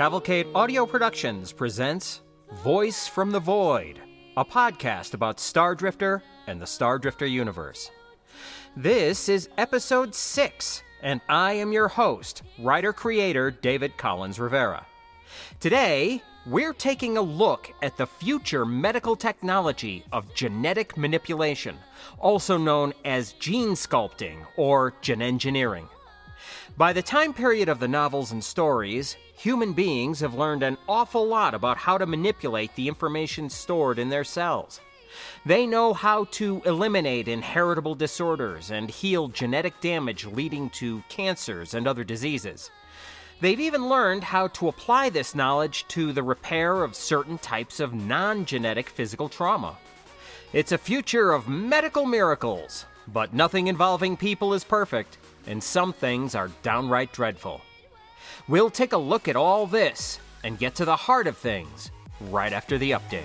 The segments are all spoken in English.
Cavalcade Audio Productions presents Voice from the Void, a podcast about Star Drifter and the Star Drifter universe. This is episode 6, and I am your host, writer creator David Collins Rivera. Today, we're taking a look at the future medical technology of genetic manipulation, also known as gene sculpting or gene engineering. By the time period of the novels and stories, human beings have learned an awful lot about how to manipulate the information stored in their cells. They know how to eliminate inheritable disorders and heal genetic damage leading to cancers and other diseases. They've even learned how to apply this knowledge to the repair of certain types of non genetic physical trauma. It's a future of medical miracles, but nothing involving people is perfect, and some things are downright dreadful. We'll take a look at all this and get to the heart of things right after the update.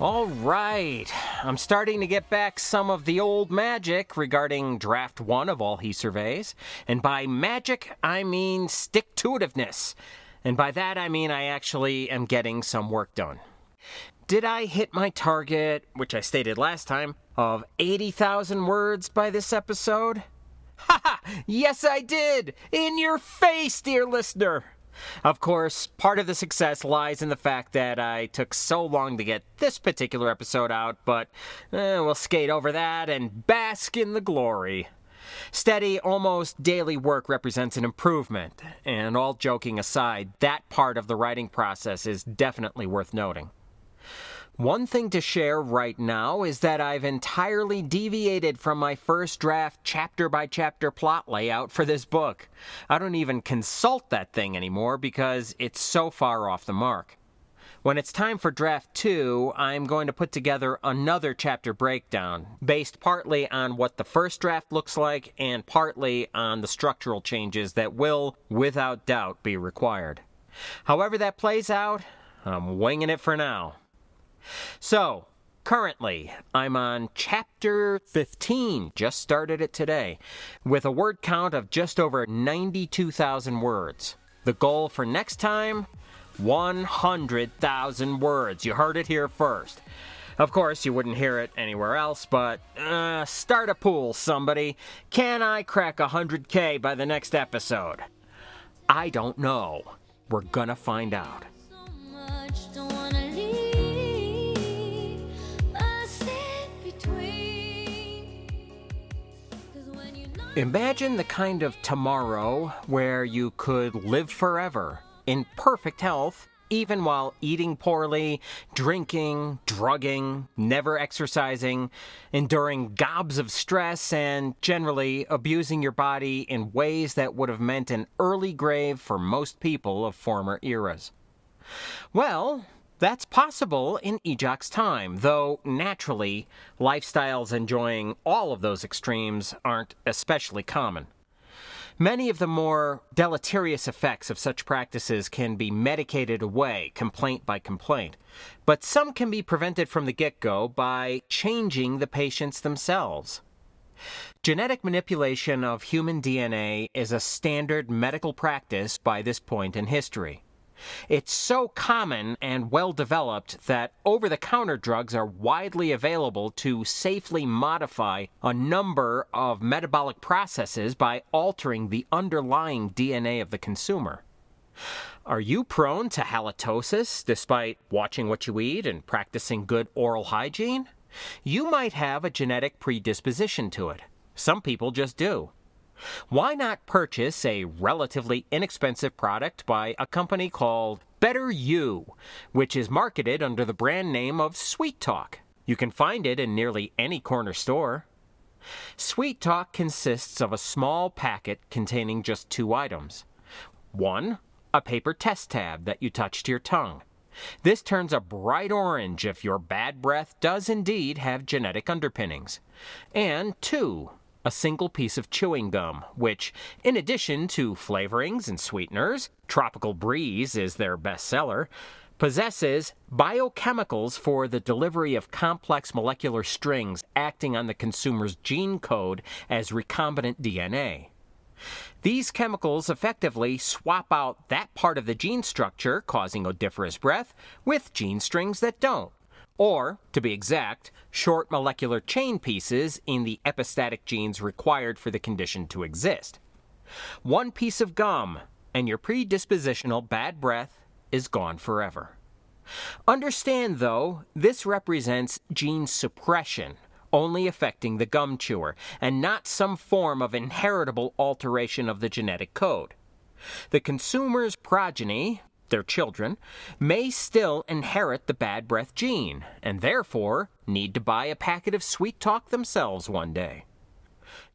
All right, I'm starting to get back some of the old magic regarding draft one of all he surveys. And by magic, I mean stick to itiveness. And by that, I mean I actually am getting some work done. Did I hit my target, which I stated last time, of 80,000 words by this episode? Ha ha! Yes, I did! In your face, dear listener! Of course, part of the success lies in the fact that I took so long to get this particular episode out, but eh, we'll skate over that and bask in the glory. Steady, almost daily work represents an improvement, and all joking aside, that part of the writing process is definitely worth noting. One thing to share right now is that I've entirely deviated from my first draft chapter by chapter plot layout for this book. I don't even consult that thing anymore because it's so far off the mark. When it's time for draft two, I'm going to put together another chapter breakdown, based partly on what the first draft looks like and partly on the structural changes that will, without doubt, be required. However that plays out, I'm winging it for now. So, currently, I'm on chapter 15, just started it today, with a word count of just over 92,000 words. The goal for next time 100,000 words. You heard it here first. Of course, you wouldn't hear it anywhere else, but uh, start a pool, somebody. Can I crack 100K by the next episode? I don't know. We're gonna find out. So Imagine the kind of tomorrow where you could live forever in perfect health, even while eating poorly, drinking, drugging, never exercising, enduring gobs of stress, and generally abusing your body in ways that would have meant an early grave for most people of former eras. Well, that's possible in Ejoq's time, though naturally, lifestyles enjoying all of those extremes aren't especially common. Many of the more deleterious effects of such practices can be medicated away, complaint by complaint, but some can be prevented from the get go by changing the patients themselves. Genetic manipulation of human DNA is a standard medical practice by this point in history. It's so common and well developed that over the counter drugs are widely available to safely modify a number of metabolic processes by altering the underlying DNA of the consumer. Are you prone to halitosis despite watching what you eat and practicing good oral hygiene? You might have a genetic predisposition to it. Some people just do. Why not purchase a relatively inexpensive product by a company called Better You, which is marketed under the brand name of Sweet Talk? You can find it in nearly any corner store. Sweet Talk consists of a small packet containing just two items. One, a paper test tab that you touch to your tongue. This turns a bright orange if your bad breath does indeed have genetic underpinnings. And two, a single piece of chewing gum, which, in addition to flavorings and sweeteners, Tropical Breeze is their bestseller, possesses biochemicals for the delivery of complex molecular strings acting on the consumer's gene code as recombinant DNA. These chemicals effectively swap out that part of the gene structure causing odoriferous breath with gene strings that don't. Or, to be exact, short molecular chain pieces in the epistatic genes required for the condition to exist. One piece of gum, and your predispositional bad breath is gone forever. Understand, though, this represents gene suppression, only affecting the gum chewer, and not some form of inheritable alteration of the genetic code. The consumer's progeny, their children, may still inherit the bad breath gene, and therefore need to buy a packet of Sweet Talk themselves one day.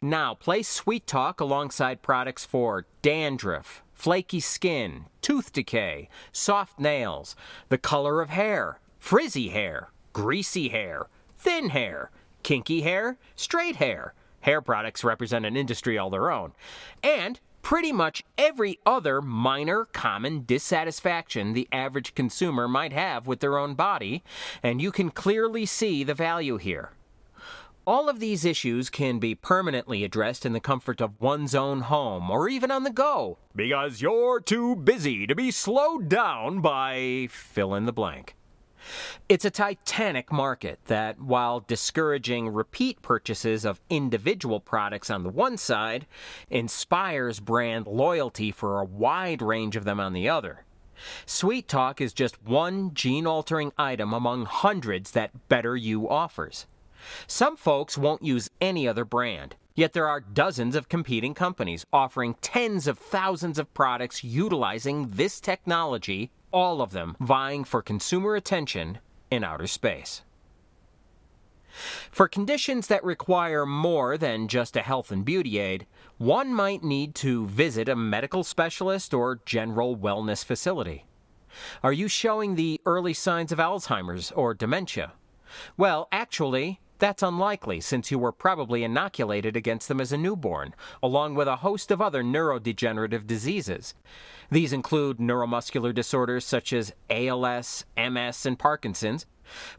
Now, place Sweet Talk alongside products for dandruff, flaky skin, tooth decay, soft nails, the color of hair, frizzy hair, greasy hair, thin hair, kinky hair, straight hair. Hair products represent an industry all their own. And pretty much every other minor common dissatisfaction the average consumer might have with their own body, and you can clearly see the value here. All of these issues can be permanently addressed in the comfort of one's own home or even on the go because you're too busy to be slowed down by fill in the blank. It's a titanic market that, while discouraging repeat purchases of individual products on the one side, inspires brand loyalty for a wide range of them on the other. Sweet Talk is just one gene altering item among hundreds that Better You offers. Some folks won't use any other brand, yet there are dozens of competing companies offering tens of thousands of products utilizing this technology, all of them vying for consumer attention in outer space. For conditions that require more than just a health and beauty aid, one might need to visit a medical specialist or general wellness facility. Are you showing the early signs of Alzheimer's or dementia? Well, actually, that's unlikely since you were probably inoculated against them as a newborn, along with a host of other neurodegenerative diseases. These include neuromuscular disorders such as ALS, MS, and Parkinson's,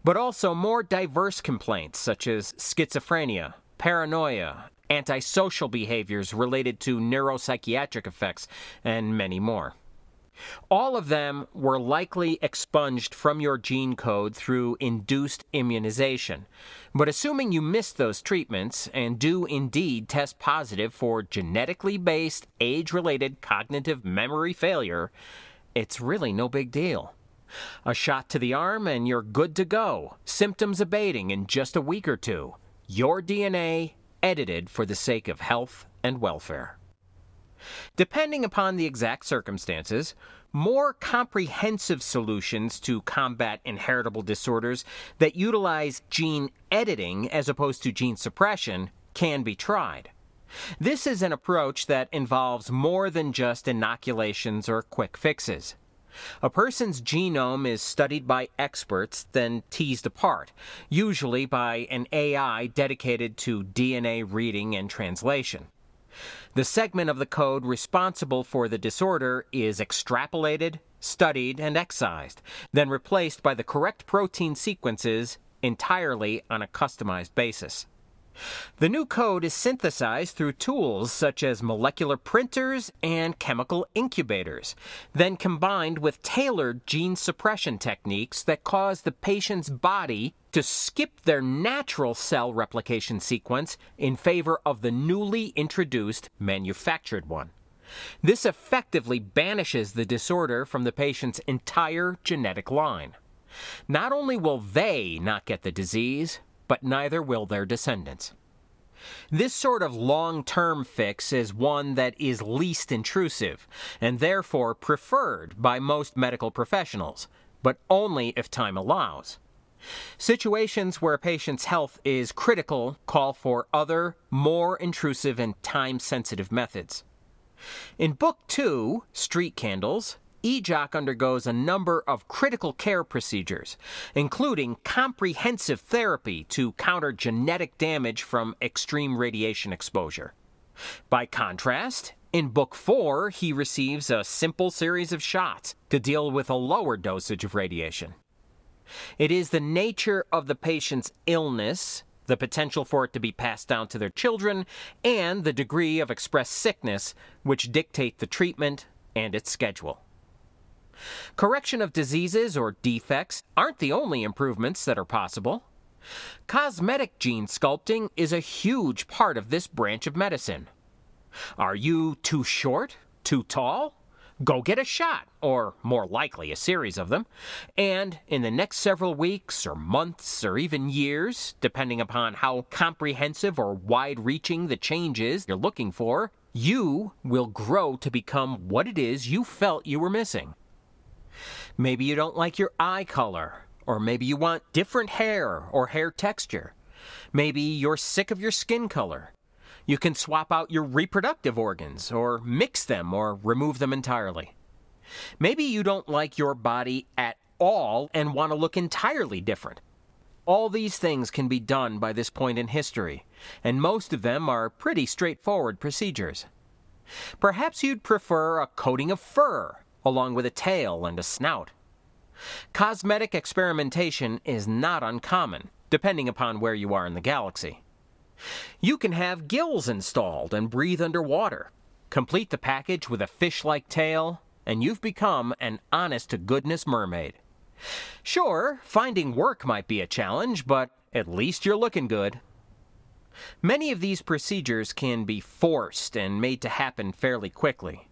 but also more diverse complaints such as schizophrenia, paranoia, antisocial behaviors related to neuropsychiatric effects, and many more. All of them were likely expunged from your gene code through induced immunization. But assuming you missed those treatments and do indeed test positive for genetically based age related cognitive memory failure, it's really no big deal. A shot to the arm and you're good to go, symptoms abating in just a week or two. Your DNA edited for the sake of health and welfare. Depending upon the exact circumstances, more comprehensive solutions to combat inheritable disorders that utilize gene editing as opposed to gene suppression can be tried. This is an approach that involves more than just inoculations or quick fixes. A person's genome is studied by experts, then teased apart, usually by an AI dedicated to DNA reading and translation. The segment of the code responsible for the disorder is extrapolated, studied, and excised, then replaced by the correct protein sequences entirely on a customized basis. The new code is synthesized through tools such as molecular printers and chemical incubators, then combined with tailored gene suppression techniques that cause the patient's body to skip their natural cell replication sequence in favor of the newly introduced manufactured one. This effectively banishes the disorder from the patient's entire genetic line. Not only will they not get the disease, but neither will their descendants. This sort of long term fix is one that is least intrusive, and therefore preferred by most medical professionals, but only if time allows. Situations where a patient's health is critical call for other, more intrusive and time sensitive methods. In Book 2, Street Candles, Ejoq undergoes a number of critical care procedures, including comprehensive therapy to counter genetic damage from extreme radiation exposure. By contrast, in Book 4, he receives a simple series of shots to deal with a lower dosage of radiation. It is the nature of the patient's illness, the potential for it to be passed down to their children, and the degree of expressed sickness which dictate the treatment and its schedule. Correction of diseases or defects aren't the only improvements that are possible. Cosmetic gene sculpting is a huge part of this branch of medicine. Are you too short? Too tall? Go get a shot, or more likely, a series of them, and in the next several weeks, or months, or even years, depending upon how comprehensive or wide reaching the change is you're looking for, you will grow to become what it is you felt you were missing. Maybe you don't like your eye color, or maybe you want different hair or hair texture. Maybe you're sick of your skin color. You can swap out your reproductive organs, or mix them, or remove them entirely. Maybe you don't like your body at all and want to look entirely different. All these things can be done by this point in history, and most of them are pretty straightforward procedures. Perhaps you'd prefer a coating of fur, along with a tail and a snout. Cosmetic experimentation is not uncommon, depending upon where you are in the galaxy. You can have gills installed and breathe underwater. Complete the package with a fish like tail, and you've become an honest to goodness mermaid. Sure, finding work might be a challenge, but at least you're looking good. Many of these procedures can be forced and made to happen fairly quickly.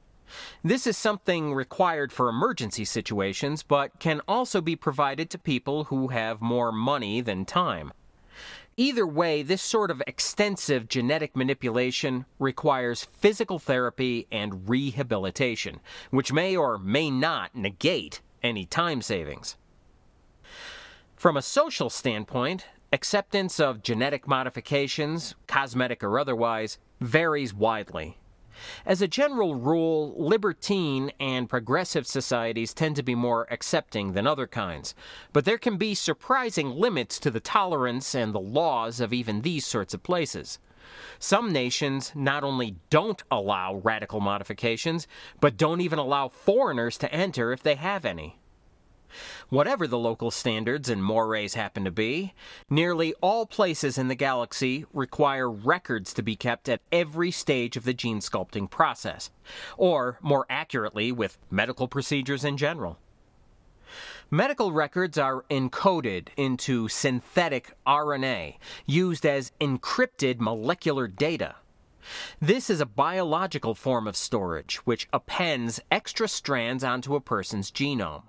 This is something required for emergency situations, but can also be provided to people who have more money than time. Either way, this sort of extensive genetic manipulation requires physical therapy and rehabilitation, which may or may not negate any time savings. From a social standpoint, acceptance of genetic modifications, cosmetic or otherwise, varies widely. As a general rule, libertine and progressive societies tend to be more accepting than other kinds, but there can be surprising limits to the tolerance and the laws of even these sorts of places. Some nations not only don't allow radical modifications, but don't even allow foreigners to enter if they have any. Whatever the local standards and mores happen to be, nearly all places in the galaxy require records to be kept at every stage of the gene sculpting process, or more accurately, with medical procedures in general. Medical records are encoded into synthetic RNA, used as encrypted molecular data. This is a biological form of storage which appends extra strands onto a person's genome.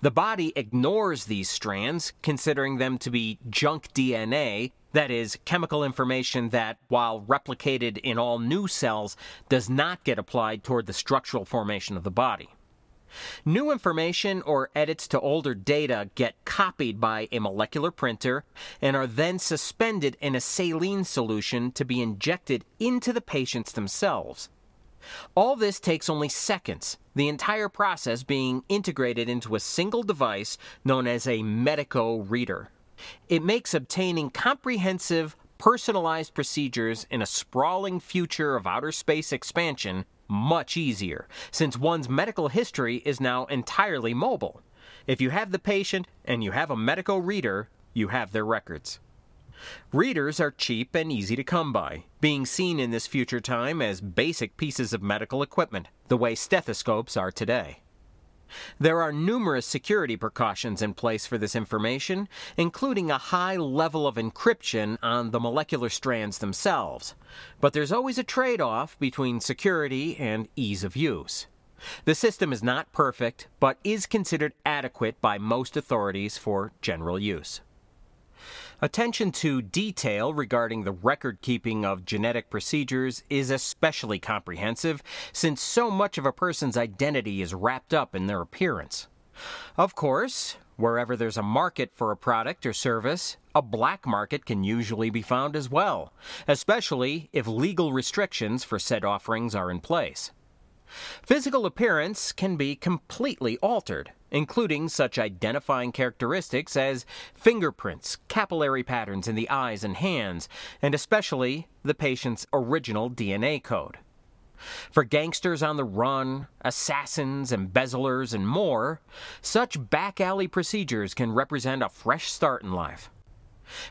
The body ignores these strands, considering them to be junk DNA, that is, chemical information that, while replicated in all new cells, does not get applied toward the structural formation of the body. New information or edits to older data get copied by a molecular printer and are then suspended in a saline solution to be injected into the patients themselves. All this takes only seconds, the entire process being integrated into a single device known as a Medico reader. It makes obtaining comprehensive, personalized procedures in a sprawling future of outer space expansion much easier, since one's medical history is now entirely mobile. If you have the patient and you have a Medico reader, you have their records. Readers are cheap and easy to come by, being seen in this future time as basic pieces of medical equipment, the way stethoscopes are today. There are numerous security precautions in place for this information, including a high level of encryption on the molecular strands themselves. But there's always a trade off between security and ease of use. The system is not perfect, but is considered adequate by most authorities for general use. Attention to detail regarding the record keeping of genetic procedures is especially comprehensive since so much of a person's identity is wrapped up in their appearance. Of course, wherever there's a market for a product or service, a black market can usually be found as well, especially if legal restrictions for said offerings are in place. Physical appearance can be completely altered, including such identifying characteristics as fingerprints, capillary patterns in the eyes and hands, and especially the patient's original DNA code. For gangsters on the run, assassins, embezzlers, and more, such back alley procedures can represent a fresh start in life.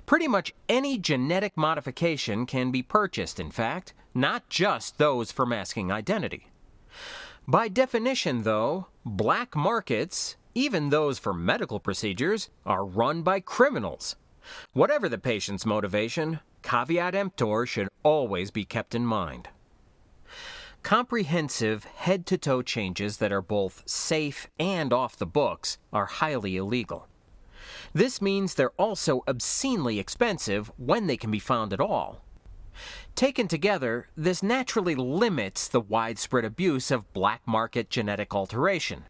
Pretty much any genetic modification can be purchased, in fact, not just those for masking identity. By definition, though, black markets, even those for medical procedures, are run by criminals. Whatever the patient's motivation, caveat emptor should always be kept in mind. Comprehensive head to toe changes that are both safe and off the books are highly illegal. This means they're also obscenely expensive when they can be found at all. Taken together, this naturally limits the widespread abuse of black market genetic alteration,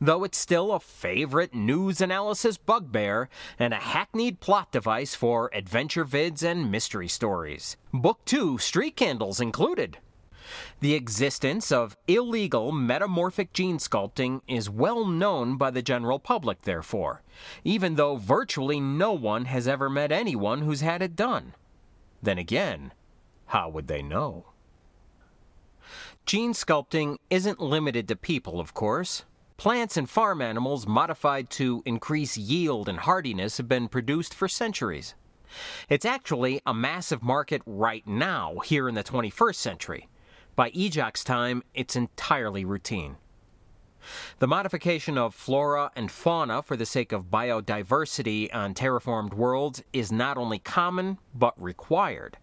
though it's still a favorite news analysis bugbear and a hackneyed plot device for adventure vids and mystery stories. Book 2 street candles included. The existence of illegal metamorphic gene sculpting is well known by the general public, therefore, even though virtually no one has ever met anyone who's had it done. Then again, how would they know? Gene sculpting isn't limited to people, of course. Plants and farm animals modified to increase yield and hardiness have been produced for centuries. It's actually a massive market right now, here in the 21st century. By Ejoq's time, it's entirely routine. The modification of flora and fauna for the sake of biodiversity on terraformed worlds is not only common, but required.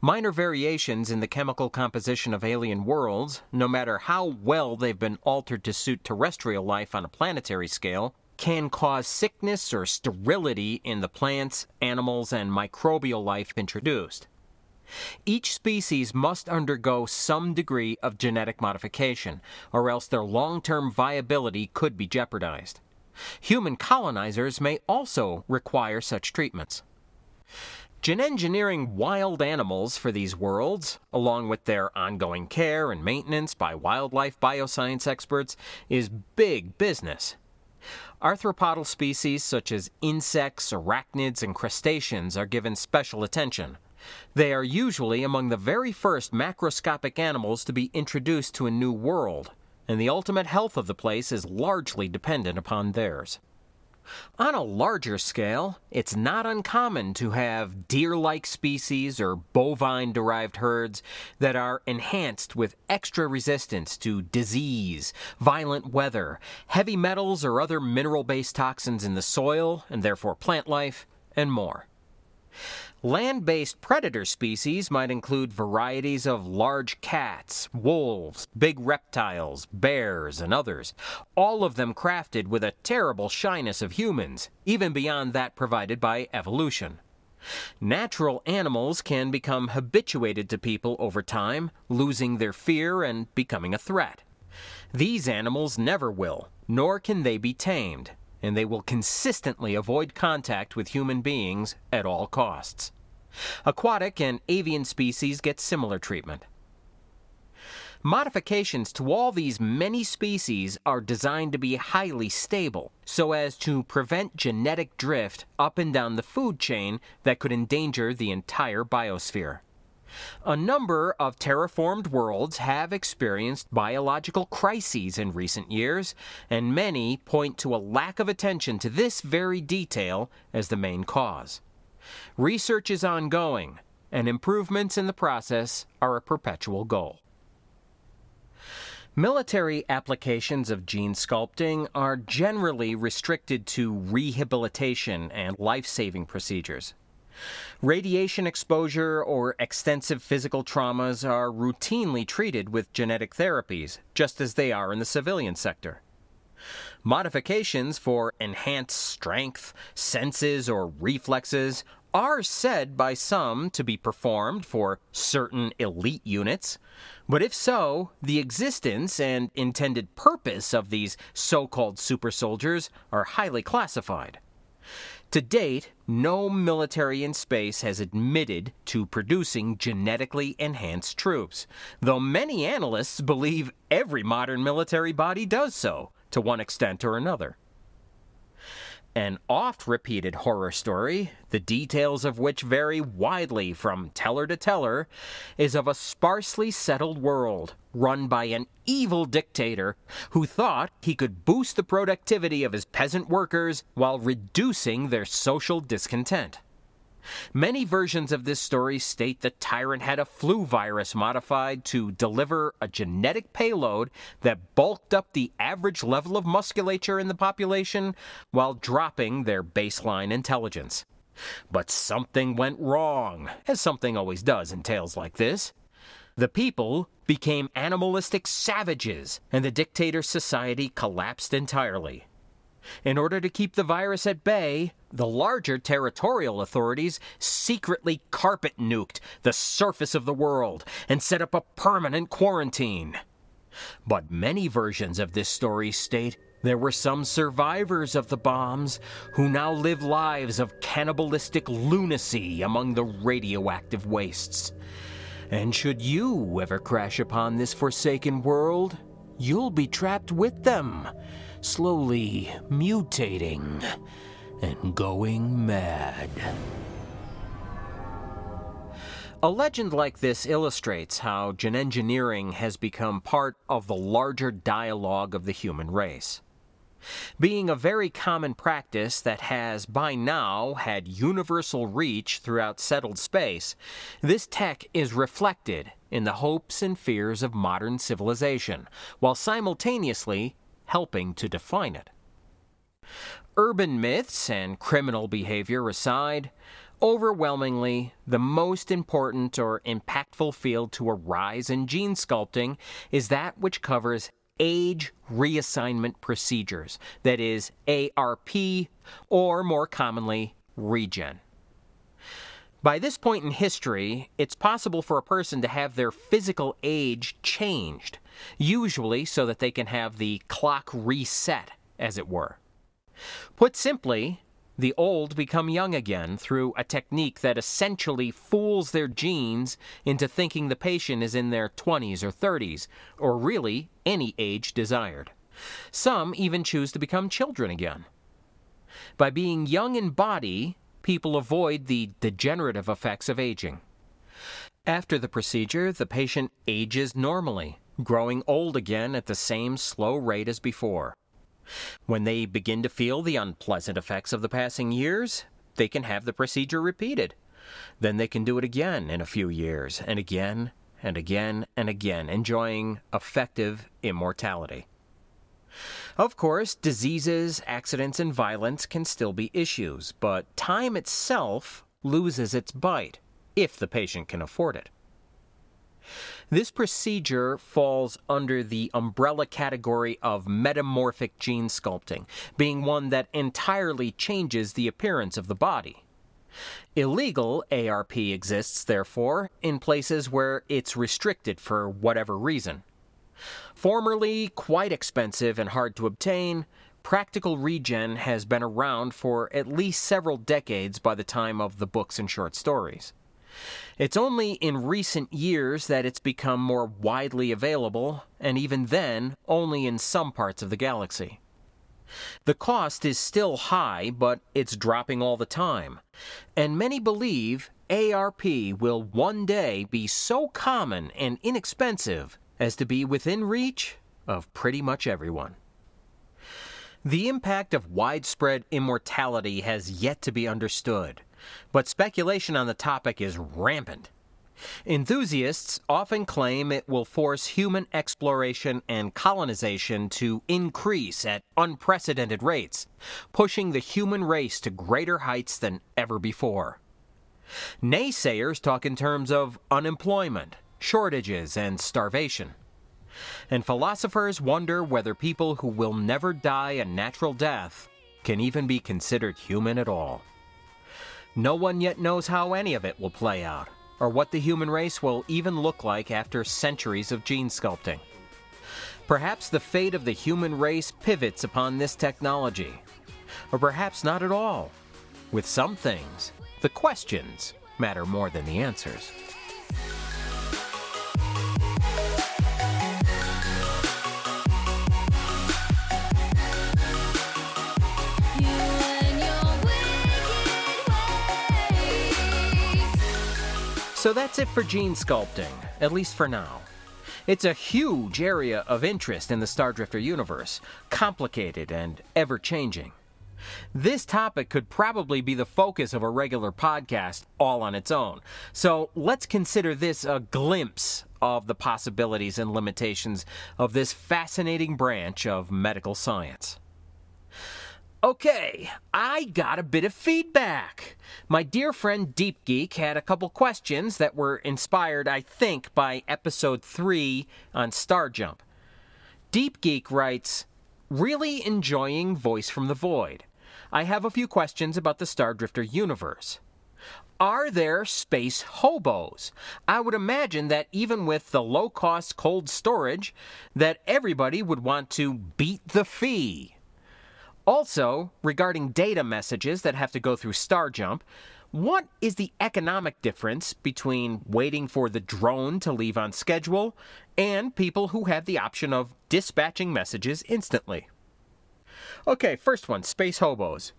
Minor variations in the chemical composition of alien worlds, no matter how well they've been altered to suit terrestrial life on a planetary scale, can cause sickness or sterility in the plants, animals, and microbial life introduced. Each species must undergo some degree of genetic modification, or else their long term viability could be jeopardized. Human colonizers may also require such treatments. Gen engineering wild animals for these worlds, along with their ongoing care and maintenance by wildlife bioscience experts, is big business. Arthropodal species such as insects, arachnids, and crustaceans are given special attention. They are usually among the very first macroscopic animals to be introduced to a new world, and the ultimate health of the place is largely dependent upon theirs. On a larger scale, it's not uncommon to have deer like species or bovine derived herds that are enhanced with extra resistance to disease, violent weather, heavy metals or other mineral based toxins in the soil and therefore plant life, and more. Land based predator species might include varieties of large cats, wolves, big reptiles, bears, and others, all of them crafted with a terrible shyness of humans, even beyond that provided by evolution. Natural animals can become habituated to people over time, losing their fear and becoming a threat. These animals never will, nor can they be tamed and they will consistently avoid contact with human beings at all costs. Aquatic and avian species get similar treatment. Modifications to all these many species are designed to be highly stable so as to prevent genetic drift up and down the food chain that could endanger the entire biosphere. A number of terraformed worlds have experienced biological crises in recent years, and many point to a lack of attention to this very detail as the main cause. Research is ongoing, and improvements in the process are a perpetual goal. Military applications of gene sculpting are generally restricted to rehabilitation and life saving procedures. Radiation exposure or extensive physical traumas are routinely treated with genetic therapies, just as they are in the civilian sector. Modifications for enhanced strength, senses, or reflexes are said by some to be performed for certain elite units, but if so, the existence and intended purpose of these so called super soldiers are highly classified. To date, no military in space has admitted to producing genetically enhanced troops, though many analysts believe every modern military body does so, to one extent or another. An oft repeated horror story, the details of which vary widely from teller to teller, is of a sparsely settled world run by an evil dictator who thought he could boost the productivity of his peasant workers while reducing their social discontent. Many versions of this story state the tyrant had a flu virus modified to deliver a genetic payload that bulked up the average level of musculature in the population while dropping their baseline intelligence. But something went wrong, as something always does in tales like this. The people became animalistic savages, and the dictator's society collapsed entirely. In order to keep the virus at bay, the larger territorial authorities secretly carpet nuked the surface of the world and set up a permanent quarantine. But many versions of this story state there were some survivors of the bombs who now live lives of cannibalistic lunacy among the radioactive wastes. And should you ever crash upon this forsaken world, you'll be trapped with them slowly mutating and going mad. A legend like this illustrates how gen engineering has become part of the larger dialogue of the human race. Being a very common practice that has by now had universal reach throughout settled space, this tech is reflected in the hopes and fears of modern civilization, while simultaneously helping to define it. Urban myths and criminal behavior aside, overwhelmingly, the most important or impactful field to arise in gene sculpting is that which covers age reassignment procedures, that is, ARP, or more commonly, regen. By this point in history, it's possible for a person to have their physical age changed, usually so that they can have the clock reset, as it were. Put simply, the old become young again through a technique that essentially fools their genes into thinking the patient is in their 20s or 30s, or really any age desired. Some even choose to become children again. By being young in body, people avoid the degenerative effects of aging. After the procedure, the patient ages normally, growing old again at the same slow rate as before. When they begin to feel the unpleasant effects of the passing years, they can have the procedure repeated. Then they can do it again in a few years, and again, and again, and again, enjoying effective immortality. Of course, diseases, accidents, and violence can still be issues, but time itself loses its bite if the patient can afford it. This procedure falls under the umbrella category of metamorphic gene sculpting, being one that entirely changes the appearance of the body. Illegal ARP exists, therefore, in places where it's restricted for whatever reason. Formerly quite expensive and hard to obtain, practical regen has been around for at least several decades by the time of the books and short stories. It's only in recent years that it's become more widely available, and even then, only in some parts of the galaxy. The cost is still high, but it's dropping all the time, and many believe ARP will one day be so common and inexpensive as to be within reach of pretty much everyone. The impact of widespread immortality has yet to be understood, but speculation on the topic is rampant. Enthusiasts often claim it will force human exploration and colonization to increase at unprecedented rates, pushing the human race to greater heights than ever before. Naysayers talk in terms of unemployment, shortages, and starvation. And philosophers wonder whether people who will never die a natural death can even be considered human at all. No one yet knows how any of it will play out, or what the human race will even look like after centuries of gene sculpting. Perhaps the fate of the human race pivots upon this technology, or perhaps not at all. with some things, the questions matter more than the answers. So that's it for gene sculpting, at least for now. It's a huge area of interest in the Star Drifter universe, complicated and ever changing. This topic could probably be the focus of a regular podcast all on its own. So let's consider this a glimpse of the possibilities and limitations of this fascinating branch of medical science. Okay, I got a bit of feedback. My dear friend Deep Geek had a couple questions that were inspired, I think, by episode 3 on Star Jump. Deep Geek writes, Really enjoying Voice from the Void. I have a few questions about the Star Drifter universe. Are there space hobos? I would imagine that even with the low cost cold storage, that everybody would want to beat the fee. Also, regarding data messages that have to go through StarJump, what is the economic difference between waiting for the drone to leave on schedule and people who have the option of dispatching messages instantly? Okay, first one Space Hobos.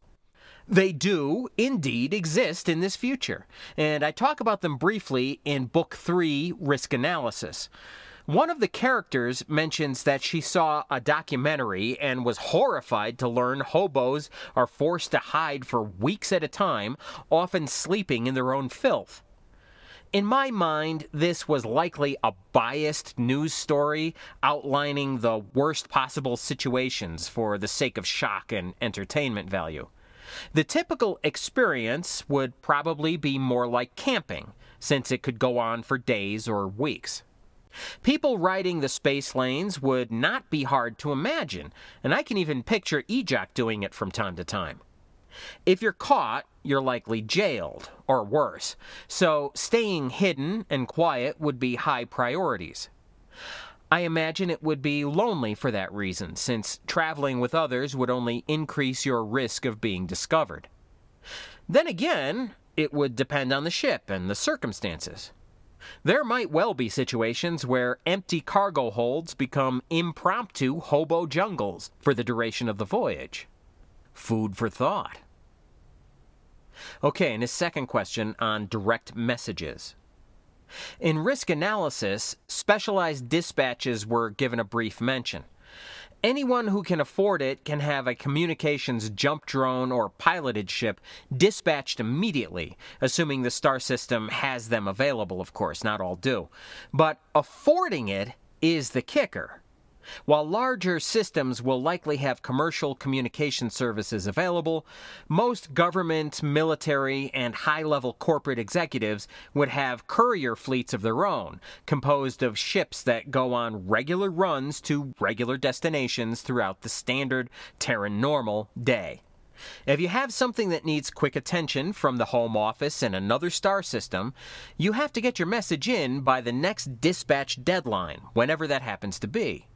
They do indeed exist in this future, and I talk about them briefly in Book 3 Risk Analysis. One of the characters mentions that she saw a documentary and was horrified to learn hobos are forced to hide for weeks at a time, often sleeping in their own filth. In my mind, this was likely a biased news story outlining the worst possible situations for the sake of shock and entertainment value. The typical experience would probably be more like camping, since it could go on for days or weeks. People riding the space lanes would not be hard to imagine, and I can even picture Ejoq doing it from time to time. If you're caught, you're likely jailed, or worse, so staying hidden and quiet would be high priorities. I imagine it would be lonely for that reason, since traveling with others would only increase your risk of being discovered. Then again, it would depend on the ship and the circumstances. There might well be situations where empty cargo holds become impromptu hobo jungles for the duration of the voyage. Food for thought. Okay, and his second question on direct messages. In risk analysis, specialized dispatches were given a brief mention. Anyone who can afford it can have a communications jump drone or piloted ship dispatched immediately, assuming the star system has them available, of course, not all do. But affording it is the kicker. While larger systems will likely have commercial communication services available, most government, military, and high level corporate executives would have courier fleets of their own, composed of ships that go on regular runs to regular destinations throughout the standard Terran normal day. If you have something that needs quick attention from the home office in another star system, you have to get your message in by the next dispatch deadline, whenever that happens to be.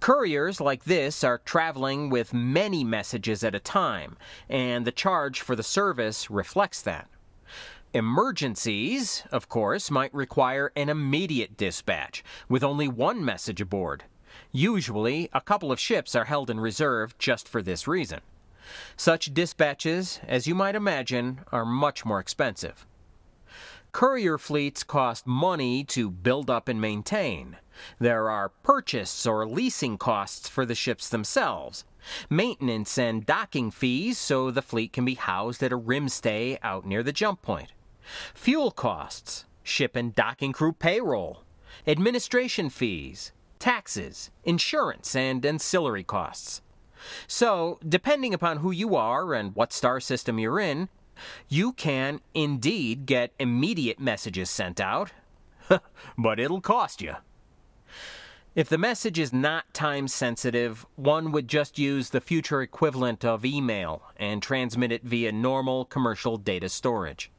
Couriers like this are traveling with many messages at a time, and the charge for the service reflects that. Emergencies, of course, might require an immediate dispatch with only one message aboard. Usually, a couple of ships are held in reserve just for this reason. Such dispatches, as you might imagine, are much more expensive. Courier fleets cost money to build up and maintain. There are purchase or leasing costs for the ships themselves, maintenance and docking fees so the fleet can be housed at a rim stay out near the jump point, fuel costs, ship and docking crew payroll, administration fees, taxes, insurance, and ancillary costs. So, depending upon who you are and what star system you're in, you can indeed get immediate messages sent out, but it'll cost you. If the message is not time sensitive, one would just use the future equivalent of email and transmit it via normal commercial data storage.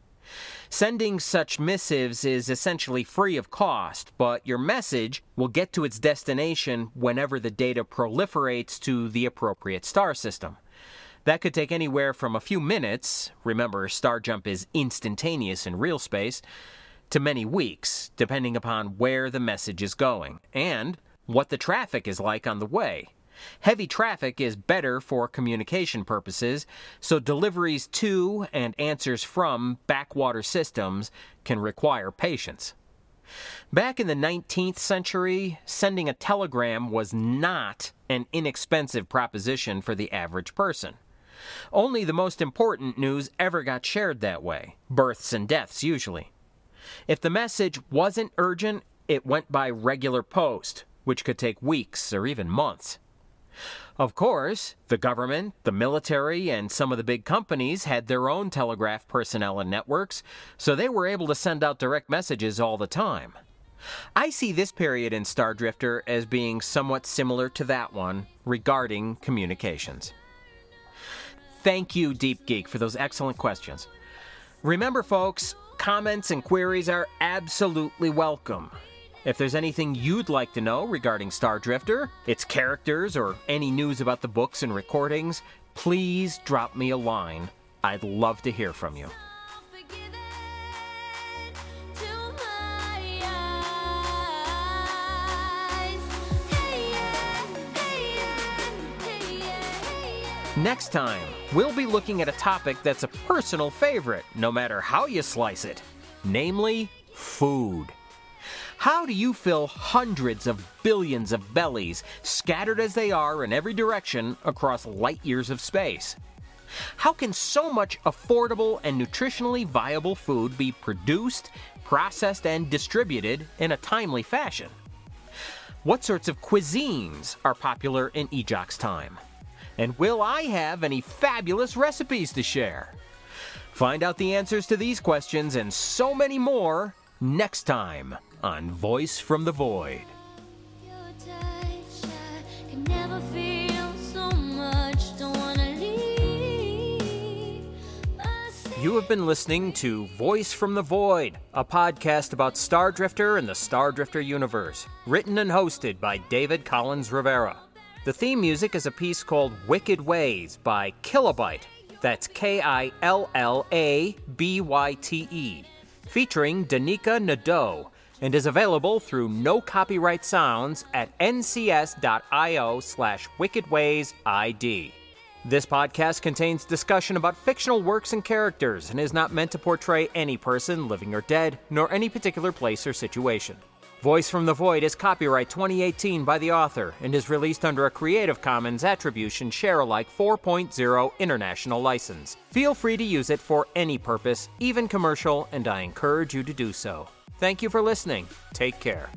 Sending such missives is essentially free of cost, but your message will get to its destination whenever the data proliferates to the appropriate star system. That could take anywhere from a few minutes, remember, star jump is instantaneous in real space, to many weeks, depending upon where the message is going and what the traffic is like on the way. Heavy traffic is better for communication purposes, so deliveries to and answers from backwater systems can require patience. Back in the 19th century, sending a telegram was not an inexpensive proposition for the average person. Only the most important news ever got shared that way births and deaths, usually. If the message wasn't urgent, it went by regular post, which could take weeks or even months. Of course, the government, the military, and some of the big companies had their own telegraph personnel and networks, so they were able to send out direct messages all the time. I see this period in Star Drifter as being somewhat similar to that one regarding communications. Thank you, Deep Geek, for those excellent questions. Remember, folks, comments and queries are absolutely welcome. If there's anything you'd like to know regarding Star Drifter, its characters, or any news about the books and recordings, please drop me a line. I'd love to hear from you. Next time, we'll be looking at a topic that's a personal favorite, no matter how you slice it namely, food. How do you fill hundreds of billions of bellies, scattered as they are in every direction across light years of space? How can so much affordable and nutritionally viable food be produced, processed, and distributed in a timely fashion? What sorts of cuisines are popular in Ejoq's time? And will I have any fabulous recipes to share? Find out the answers to these questions and so many more next time on Voice from the Void. Your touch, I can never feel so much. Don't wanna leave. my You have been listening to Voice from the Void, a podcast about Star Drifter and the Star Drifter universe, written and hosted by David Collins Rivera. The theme music is a piece called Wicked Ways by Killabyte. That's K I L L A B Y T E, featuring Danica Nadeau, and is available through No Copyright Sounds at ncs.io slash wickedwaysid. This podcast contains discussion about fictional works and characters and is not meant to portray any person, living or dead, nor any particular place or situation. Voice from the Void is copyright 2018 by the author and is released under a Creative Commons Attribution Share Alike 4.0 international license. Feel free to use it for any purpose, even commercial, and I encourage you to do so. Thank you for listening. Take care.